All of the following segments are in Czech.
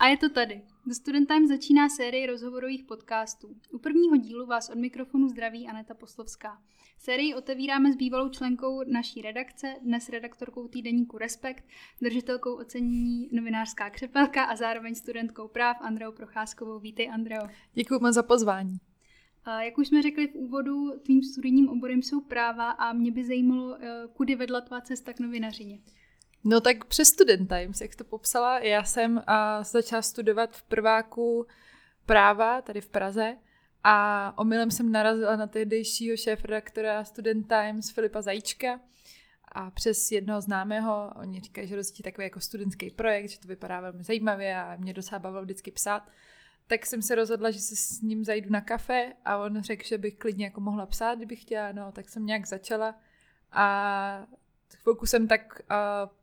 A je to tady. The Student Time začíná série rozhovorových podcastů. U prvního dílu vás od mikrofonu zdraví Aneta Poslovská. Sérii otevíráme s bývalou členkou naší redakce, dnes redaktorkou týdeníku Respekt, držitelkou ocenění novinářská křepelka a zároveň studentkou práv Andreou Procházkovou. Vítej, Andreo. Děkuji moc za pozvání. Jak už jsme řekli v úvodu, tvým studijním oborem jsou práva a mě by zajímalo, eh, kudy vedla tvá cesta k novinařině. No tak přes Student Times, jak to popsala, já jsem a, začala studovat v prváku práva tady v Praze a omylem jsem narazila na tehdejšího šéf-redaktora Student Times Filipa Zajíčka a přes jednoho známého, oni říkají, že rozdělí takový jako studentský projekt, že to vypadá velmi zajímavě a mě docela bavilo vždycky psát, tak jsem se rozhodla, že se s ním zajdu na kafe a on řekl, že bych klidně jako mohla psát, kdybych chtěla, no, tak jsem nějak začala a chvilku jsem tak uh,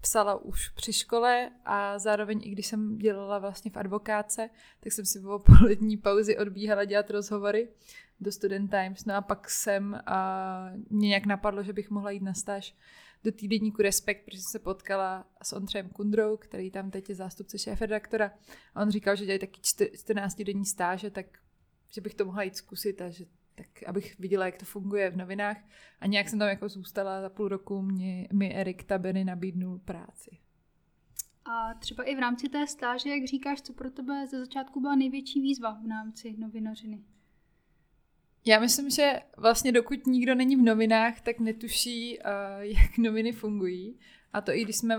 psala už při škole a zároveň i když jsem dělala vlastně v advokáce, tak jsem si po polední pauzi odbíhala dělat rozhovory do Student Times. No a pak jsem a mě nějak napadlo, že bych mohla jít na stáž do týdenníku Respekt, protože jsem se potkala s Ondřejem Kundrou, který tam teď je zástupce šéf-redaktora. A on říkal, že dělají taky 14 denní stáže, tak že bych to mohla jít zkusit a že tak abych viděla, jak to funguje v novinách. A nějak jsem tam jako zůstala za půl roku, mě, mi Erik Tabeny nabídnul práci. A třeba i v rámci té stáže, jak říkáš, co pro tebe ze začátku byla největší výzva v rámci novinařiny? Já myslím, že vlastně dokud nikdo není v novinách, tak netuší, uh, jak noviny fungují. A to i když jsme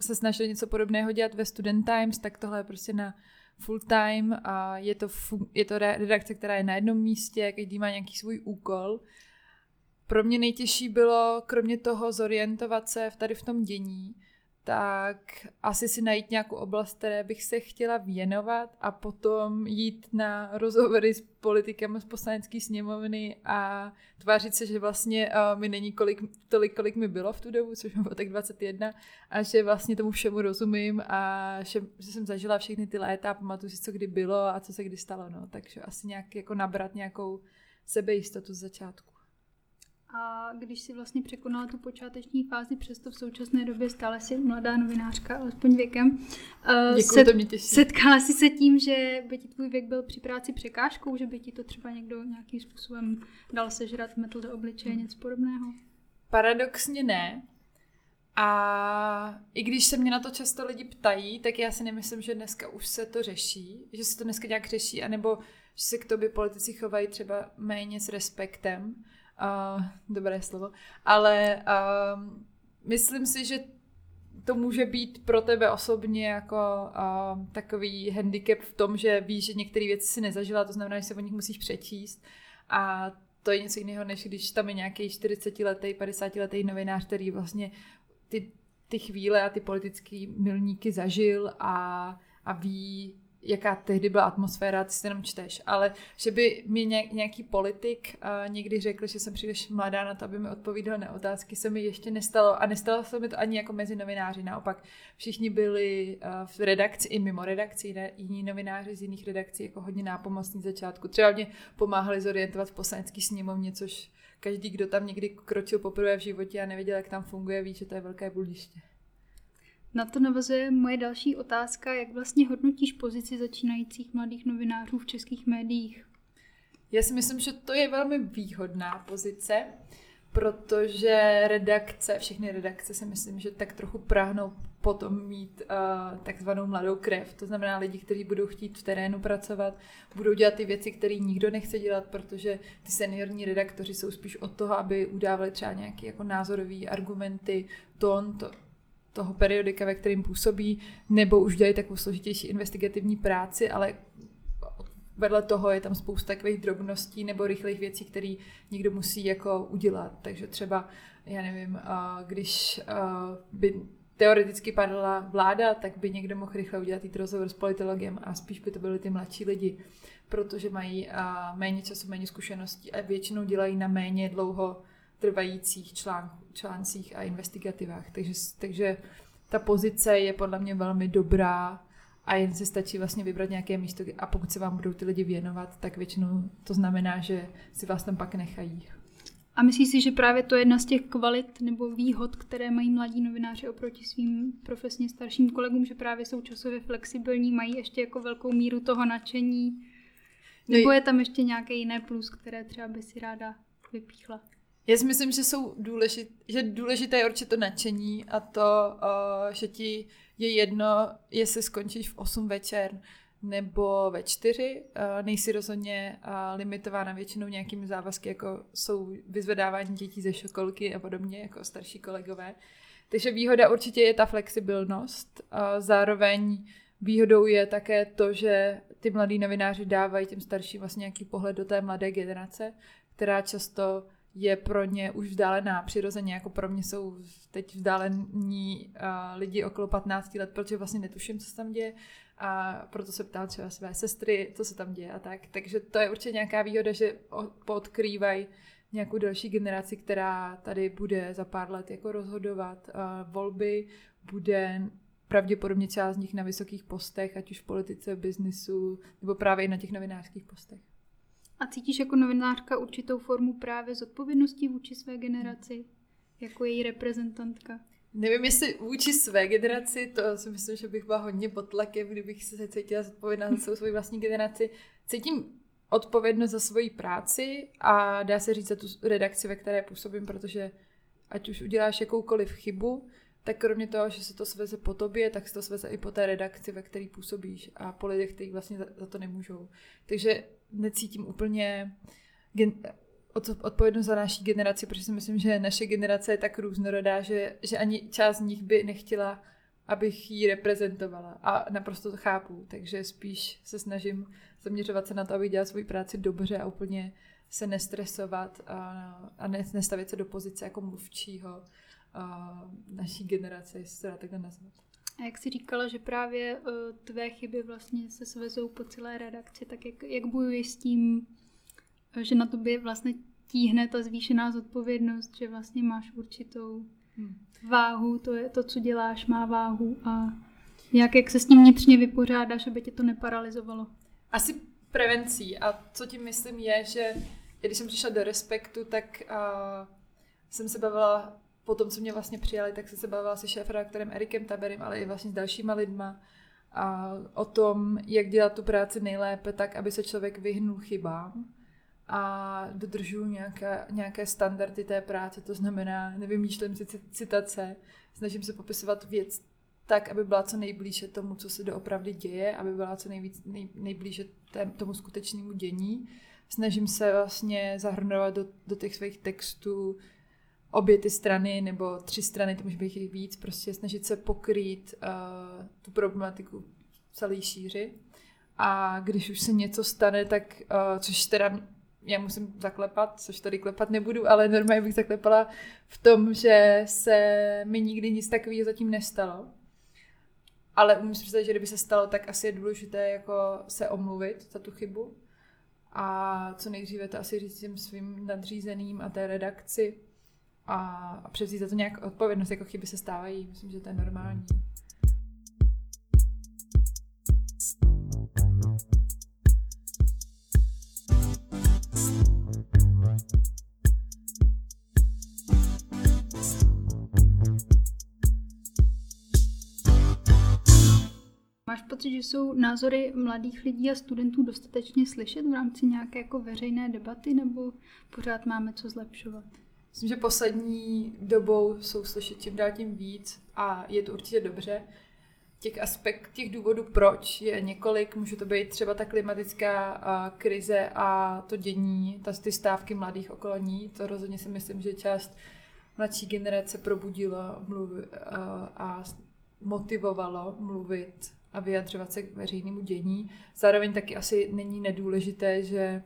se snažili něco podobného dělat ve Student Times, tak tohle je prostě na full time a je to, je to redakce, která je na jednom místě, každý má nějaký svůj úkol. Pro mě nejtěžší bylo, kromě toho zorientovat se tady v tom dění, tak asi si najít nějakou oblast, které bych se chtěla věnovat a potom jít na rozhovory s politikem z poslanecké sněmovny a tvářit se, že vlastně uh, mi není kolik, tolik, kolik mi bylo v tu dobu, což bylo tak 21, a že vlastně tomu všemu rozumím a že, že jsem zažila všechny ty léta a pamatuju si, co kdy bylo a co se kdy stalo. No. Takže asi nějak jako nabrat nějakou sebejistotu z začátku. A když si vlastně překonala tu počáteční fázi, přesto v současné době stále si mladá novinářka, alespoň věkem. Děkuji, set, to mě těší. Setkala jsi se tím, že by ti tvůj věk byl při práci překážkou, že by ti to třeba někdo nějakým způsobem dal sežrat, metl do obličeje, hmm. něco podobného? Paradoxně ne. A i když se mě na to často lidi ptají, tak já si nemyslím, že dneska už se to řeší, že se to dneska nějak řeší, anebo že se k tobě politici chovají třeba méně s respektem uh, dobré slovo, ale uh, myslím si, že to může být pro tebe osobně jako uh, takový handicap v tom, že víš, že některé věci si nezažila, to znamená, že se o nich musíš přečíst. A to je něco jiného, než když tam je nějaký 40-letý, 50-letý novinář, který vlastně ty, ty chvíle a ty politické milníky zažil a, a ví, jaká tehdy byla atmosféra, ty si jenom čteš, ale že by mi nějaký politik někdy řekl, že jsem příliš mladá na to, aby mi odpovídal na otázky, se mi ještě nestalo a nestalo se mi to ani jako mezi novináři, naopak všichni byli v redakci i mimo redakci, ne, jiní novináři z jiných redakcí jako hodně nápomocní začátku. Třeba mě pomáhali zorientovat v poslanecký sněmovně, což každý, kdo tam někdy kročil poprvé v životě a nevěděl, jak tam funguje, ví, že to je velké bludiště. Na to navazuje moje další otázka, jak vlastně hodnotíš pozici začínajících mladých novinářů v českých médiích? Já si myslím, že to je velmi výhodná pozice, protože redakce, všechny redakce si myslím, že tak trochu prahnou potom mít uh, takzvanou mladou krev. To znamená lidi, kteří budou chtít v terénu pracovat, budou dělat ty věci, které nikdo nechce dělat, protože ty seniorní redaktoři jsou spíš od toho, aby udávali třeba nějaké jako názorové argumenty, tón, to, toho periodika, ve kterým působí, nebo už dělají takovou složitější investigativní práci, ale vedle toho je tam spousta takových drobností nebo rychlých věcí, které někdo musí jako udělat. Takže třeba, já nevím, když by teoreticky padla vláda, tak by někdo mohl rychle udělat tý rozhovor s politologem a spíš by to byly ty mladší lidi, protože mají méně času, méně zkušeností a většinou dělají na méně dlouho trvajících článků, článcích a investigativách. Takže, takže ta pozice je podle mě velmi dobrá a jen se stačí vlastně vybrat nějaké místo a pokud se vám budou ty lidi věnovat, tak většinou to znamená, že si vás tam pak nechají. A myslíš si, že právě to je jedna z těch kvalit nebo výhod, které mají mladí novináři oproti svým profesně starším kolegům, že právě jsou časově flexibilní, mají ještě jako velkou míru toho nadšení? Nebo je tam ještě nějaký jiný plus, které třeba by si ráda vypíchla? Já si myslím, že jsou důležit, že důležité je určitě to nadšení a to, uh, že ti je jedno, jestli skončíš v 8 večer nebo ve 4. Uh, nejsi rozhodně uh, limitována většinou nějakými závazky, jako jsou vyzvedávání dětí ze školky a podobně, jako starší kolegové. Takže výhoda určitě je ta flexibilnost. Zároveň výhodou je také to, že ty mladí novináři dávají těm starším vlastně nějaký pohled do té mladé generace, která často je pro ně už vzdálená přirozeně, jako pro mě jsou teď vzdálení uh, lidi okolo 15 let, protože vlastně netuším, co se tam děje a proto se ptám třeba své sestry, co se tam děje a tak. Takže to je určitě nějaká výhoda, že podkrývají nějakou další generaci, která tady bude za pár let jako rozhodovat uh, volby, bude pravděpodobně část z nich na vysokých postech, ať už v politice, biznisu, nebo právě i na těch novinářských postech. A cítíš jako novinářka určitou formu právě zodpovědnosti vůči své generaci, jako její reprezentantka? Nevím, jestli vůči své generaci, to si myslím, že bych byla hodně pod tlakem, kdybych se cítila zodpovědná za svou vlastní generaci. Cítím odpovědnost za svoji práci a dá se říct za tu redakci, ve které působím, protože ať už uděláš jakoukoliv chybu, tak kromě toho, že se to sveze po tobě, tak se to sveze i po té redakci, ve které působíš a po lidech, kteří vlastně za, za to nemůžou. Takže necítím úplně gen, odpovědnost za naší generaci, protože si myslím, že naše generace je tak různorodá, že, že ani část z nich by nechtěla, abych ji reprezentovala. A naprosto to chápu, takže spíš se snažím zaměřovat se na to, abych dělala svoji práci dobře a úplně se nestresovat a, a nestavit se do pozice jako mluvčího a naší generace, jestli se dá takhle nazvat. A jak jsi říkala, že právě uh, tvé chyby vlastně se svezou po celé redakci, tak jak, jak bojuješ s tím, že na tobě vlastně tíhne ta zvýšená zodpovědnost, že vlastně máš určitou hmm. váhu, to je to, co děláš, má váhu a jak, jak se s tím vnitřně vypořádáš, aby tě to neparalizovalo? Asi prevencí a co tím myslím je, že když jsem přišla do Respektu, tak uh, jsem se bavila po tom, co mě vlastně přijali, tak jsem se bavila se šéf-redaktorem Erikem Taberem, ale i vlastně s dalšíma lidma a o tom, jak dělat tu práci nejlépe tak, aby se člověk vyhnul chybám a dodržuju nějaké, nějaké standardy té práce, to znamená, nevymýšlím si citace, snažím se popisovat věc tak, aby byla co nejblíže tomu, co se doopravdy děje, aby byla co nejvíc, nej, nejblíže tém, tomu skutečnému dění. Snažím se vlastně zahrnovat do, do těch svých textů obě ty strany, nebo tři strany, to může být jich víc, prostě snažit se pokrýt uh, tu problematiku celý šíři. A když už se něco stane, tak, uh, což teda já musím zaklepat, což tady klepat nebudu, ale normálně bych zaklepala v tom, že se mi nikdy nic takového zatím nestalo. Ale umím si představit, že kdyby se stalo, tak asi je důležité jako se omluvit za tu chybu. A co nejdříve to asi říct svým nadřízeným a té redakci, a, převzít za to nějak odpovědnost, jako chyby se stávají. Myslím, že to je normální. Máš pocit, že jsou názory mladých lidí a studentů dostatečně slyšet v rámci nějaké jako veřejné debaty, nebo pořád máme co zlepšovat? Myslím, že poslední dobou jsou slyšet čím dál tím víc a je to určitě dobře. Těch aspekt, těch důvodů proč je několik, může to být třeba ta klimatická krize a to dění, ta, ty stávky mladých okolo ní, to rozhodně si myslím, že část mladší generace probudilo mluv, uh, a motivovalo mluvit a vyjadřovat se k veřejnému dění. Zároveň taky asi není nedůležité, že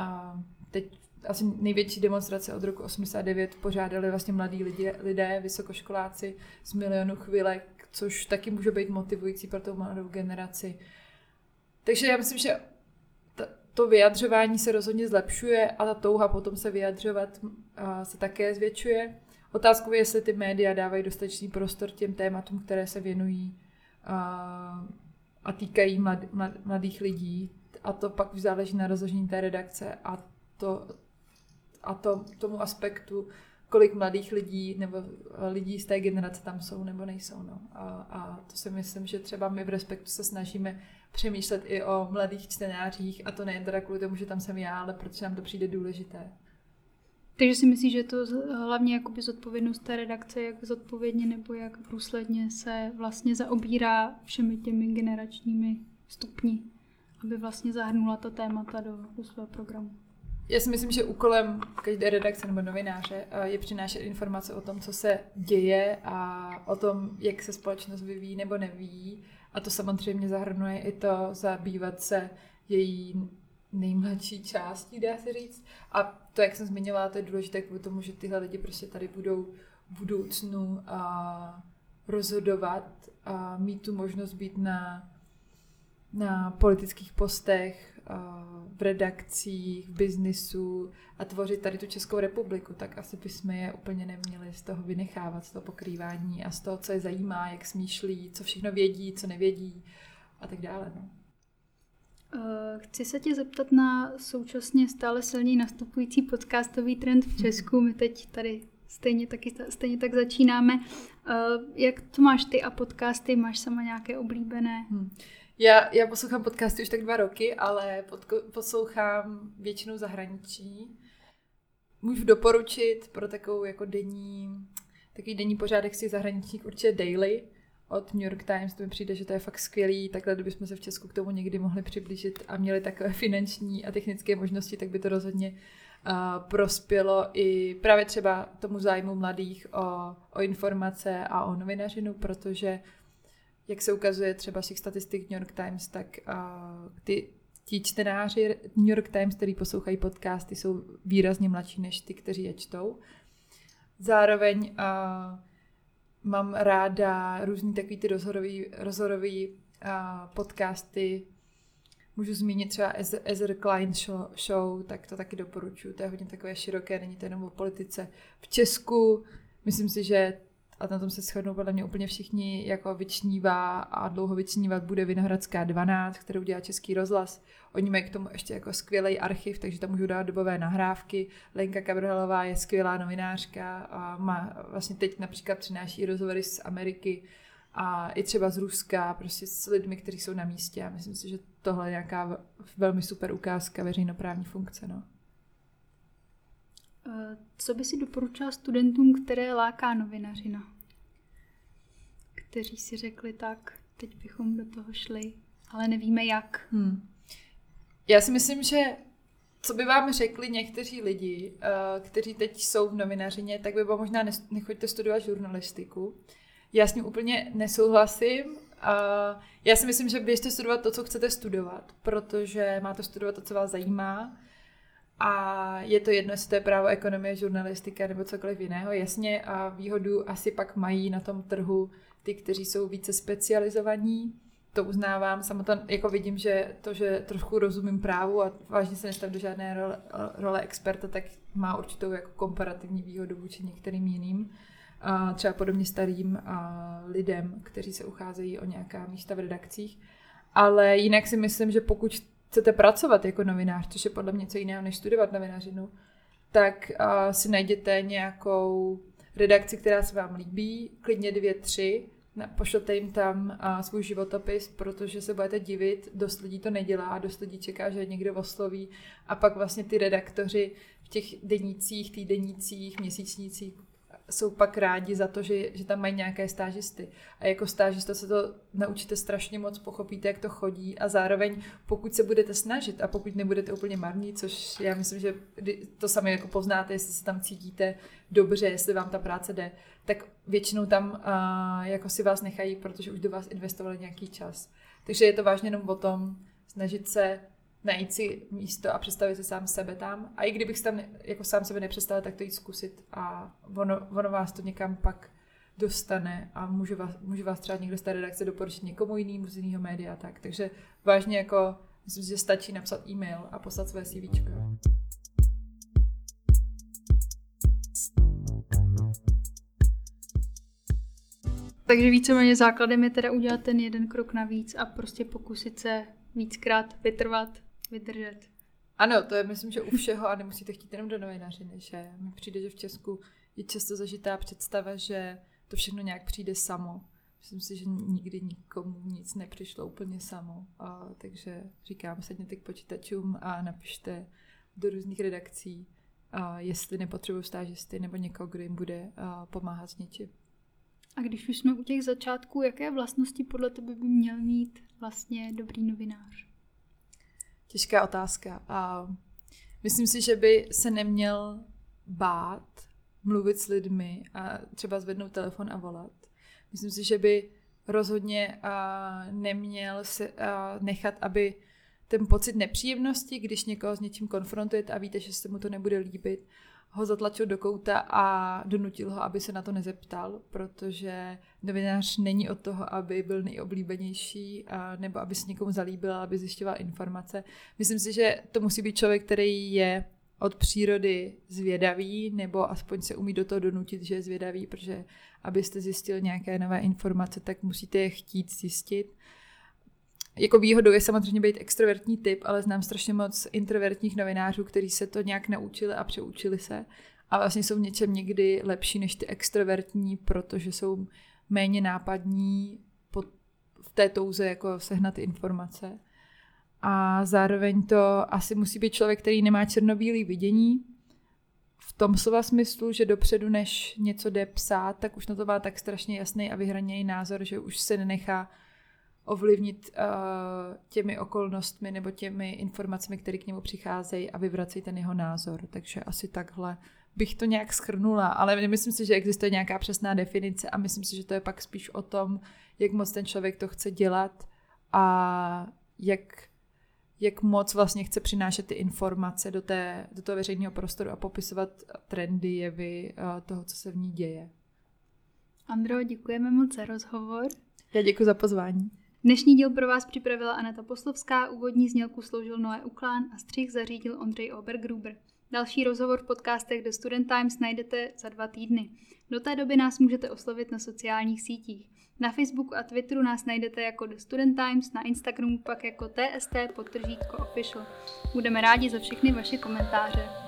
uh, teď asi největší demonstrace od roku 89 pořádali vlastně mladí lidé, lidé, vysokoškoláci z milionu chvilek, což taky může být motivující pro tu mladou generaci. Takže já myslím, že to vyjadřování se rozhodně zlepšuje a ta touha potom se vyjadřovat se také zvětšuje. Otázkou je, jestli ty média dávají dostatečný prostor těm tématům, které se věnují a, týkají mlad, mlad, mladých lidí. A to pak už záleží na rozložení té redakce a to, a to, tomu aspektu, kolik mladých lidí nebo lidí z té generace tam jsou nebo nejsou. No. A, a to si myslím, že třeba my v Respektu se snažíme přemýšlet i o mladých čtenářích a to nejen teda kvůli tomu, že tam jsem já, ale protože nám to přijde důležité. Takže si myslíš, že to hlavně jakoby zodpovědnost té redakce, jak zodpovědně nebo jak průsledně se vlastně zaobírá všemi těmi generačními stupni, aby vlastně zahrnula ta témata do, do svého programu. Já si myslím, že úkolem každé redakce nebo novináře eh, je přinášet informace o tom, co se děje a o tom, jak se společnost vyvíjí nebo nevíjí. A to samozřejmě zahrnuje i to zabývat se její nejmladší částí, dá se říct. A to, jak jsem zmiňovala, to je důležité kvůli tomu, že tyhle lidi prostě tady budou v budoucnu a rozhodovat a mít tu možnost být na, na politických postech, v redakcích, v biznisu a tvořit tady tu Českou republiku, tak asi bychom je úplně neměli z toho vynechávat, z toho pokrývání a z toho, co je zajímá, jak smýšlí, co všechno vědí, co nevědí a tak dále. No. Chci se tě zeptat na současně stále silněji nastupující podcastový trend v Česku. My teď tady stejně, taky, stejně tak začínáme. Jak to máš ty a podcasty? Máš sama nějaké oblíbené? Hmm. Já, já poslouchám podcasty už tak dva roky, ale podko- poslouchám většinou zahraničí. Můžu doporučit pro takovou jako denní, takový denní pořádek si zahraničních určitě Daily od New York Times, to mi přijde, že to je fakt skvělý, takhle kdybychom se v Česku k tomu někdy mohli přiblížit a měli takové finanční a technické možnosti, tak by to rozhodně uh, prospělo i právě třeba tomu zájmu mladých o, o informace a o novinařinu, protože jak se ukazuje třeba z těch statistik New York Times, tak uh, ty ti čtenáři New York Times, který poslouchají podcasty, jsou výrazně mladší než ty, kteří je čtou. Zároveň uh, mám ráda různý takový ty rozhorový, rozhorový uh, podcasty. Můžu zmínit třeba Ezer Klein show, show, tak to taky doporučuji. To je hodně takové široké, není to jenom o politice. V Česku myslím si, že a na tom se shodnou podle mě úplně všichni, jako vyčnívá a dlouho vyčnívat bude Vinohradská 12, kterou dělá Český rozhlas. Oni mají k tomu ještě jako skvělý archiv, takže tam můžou dát dobové nahrávky. Lenka Kabrhalová je skvělá novinářka a má vlastně teď například přináší rozhovory z Ameriky a i třeba z Ruska, prostě s lidmi, kteří jsou na místě a myslím si, že tohle je nějaká velmi super ukázka veřejnoprávní funkce. No. Eh, co by si doporučila studentům, které láká novinařina? Kteří si řekli tak, teď bychom do toho šli, ale nevíme jak. Hmm. Já si myslím, že co by vám řekli někteří lidi, uh, kteří teď jsou v novinařině, tak by bylo možná nechoďte studovat žurnalistiku. Já s ním úplně nesouhlasím. Uh, já si myslím, že běžte studovat to, co chcete studovat, protože máte studovat to, co vás zajímá a je to jedno, jestli to je právo, ekonomie, žurnalistika nebo cokoliv jiného. Jasně a výhodu asi pak mají na tom trhu ty, kteří jsou více specializovaní. To uznávám. Samotná, jako vidím, že to, že trošku rozumím právu a vážně se nestav do žádné role, role experta, tak má určitou jako komparativní výhodu vůči některým jiným. A třeba podobně starým a lidem, kteří se ucházejí o nějaká místa v redakcích. Ale jinak si myslím, že pokud chcete pracovat jako novinář, což je podle mě něco jiného než studovat novinařinu, tak uh, si najděte nějakou redakci, která se vám líbí, klidně dvě, tři, pošlete jim tam uh, svůj životopis, protože se budete divit, dost lidí to nedělá, dost lidí čeká, že někdo osloví. A pak vlastně ty redaktoři v těch denících, týdenících, měsíčnících jsou pak rádi za to, že, že tam mají nějaké stážisty. A jako stážista se to naučíte strašně moc, pochopíte, jak to chodí a zároveň pokud se budete snažit a pokud nebudete úplně marní, což já myslím, že to sami jako poznáte, jestli se tam cítíte dobře, jestli vám ta práce jde, tak většinou tam uh, jako si vás nechají, protože už do vás investovali nějaký čas. Takže je to vážně jenom o tom snažit se najít si místo a představit si sám sebe tam. A i kdybych tam jako sám sebe nepředstavil, tak to jít zkusit a ono, ono vás to někam pak dostane a může vás, může vás třeba někdo z té redakce doporučit někomu jinému z jiného média tak. Takže vážně jako, myslím že stačí napsat e-mail a poslat své CV. Takže víceméně základem je teda udělat ten jeden krok navíc a prostě pokusit se víckrát vytrvat vydržet Ano, to je myslím, že u všeho a nemusíte chtít jenom do novinařiny, že mi přijde, že v Česku je často zažitá představa, že to všechno nějak přijde samo. Myslím si, že nikdy nikomu nic nepřišlo úplně samo. A, takže říkám, sedněte k počítačům a napište do různých redakcí, a jestli nepotřebují stážisty nebo někoho, kdo jim bude a, pomáhat s něčím. A když už jsme u těch začátků, jaké vlastnosti podle tebe by měl mít vlastně dobrý novinář? Těžká otázka. A myslím si, že by se neměl bát mluvit s lidmi a třeba zvednout telefon a volat. Myslím si, že by rozhodně neměl se nechat, aby ten pocit nepříjemnosti, když někoho s něčím konfrontujete a víte, že se mu to nebude líbit, ho zatlačil do kouta a donutil ho, aby se na to nezeptal, protože novinář není od toho, aby byl nejoblíbenější nebo aby se někomu zalíbil, aby zjišťoval informace. Myslím si, že to musí být člověk, který je od přírody zvědavý, nebo aspoň se umí do toho donutit, že je zvědavý, protože abyste zjistil nějaké nové informace, tak musíte je chtít zjistit. Jako výhodou je samozřejmě být extrovertní typ, ale znám strašně moc introvertních novinářů, kteří se to nějak naučili a přeučili se. A vlastně jsou v něčem někdy lepší než ty extrovertní, protože jsou méně nápadní v té touze jako sehnat informace. A zároveň to asi musí být člověk, který nemá černobílý vidění, v tom slova smyslu, že dopředu, než něco jde psát, tak už na to má tak strašně jasný a vyhraněný názor, že už se nenechá ovlivnit uh, těmi okolnostmi nebo těmi informacemi, které k němu přicházejí a vyvracejí ten jeho názor. Takže asi takhle bych to nějak schrnula, ale myslím si, že existuje nějaká přesná definice a myslím si, že to je pak spíš o tom, jak moc ten člověk to chce dělat a jak jak moc vlastně chce přinášet ty informace do, té, do toho veřejného prostoru a popisovat trendy, jevy toho, co se v ní děje. Andro, děkujeme moc za rozhovor. Já děkuji za pozvání. Dnešní díl pro vás připravila Aneta Poslovská, úvodní znělku sloužil Noé Uklán a střih zařídil Ondřej Obergruber. Další rozhovor v podcastech The Student Times najdete za dva týdny. Do té doby nás můžete oslovit na sociálních sítích. Na Facebooku a Twitteru nás najdete jako The Student Times, na Instagramu pak jako TST podtržítko official. Budeme rádi za všechny vaše komentáře.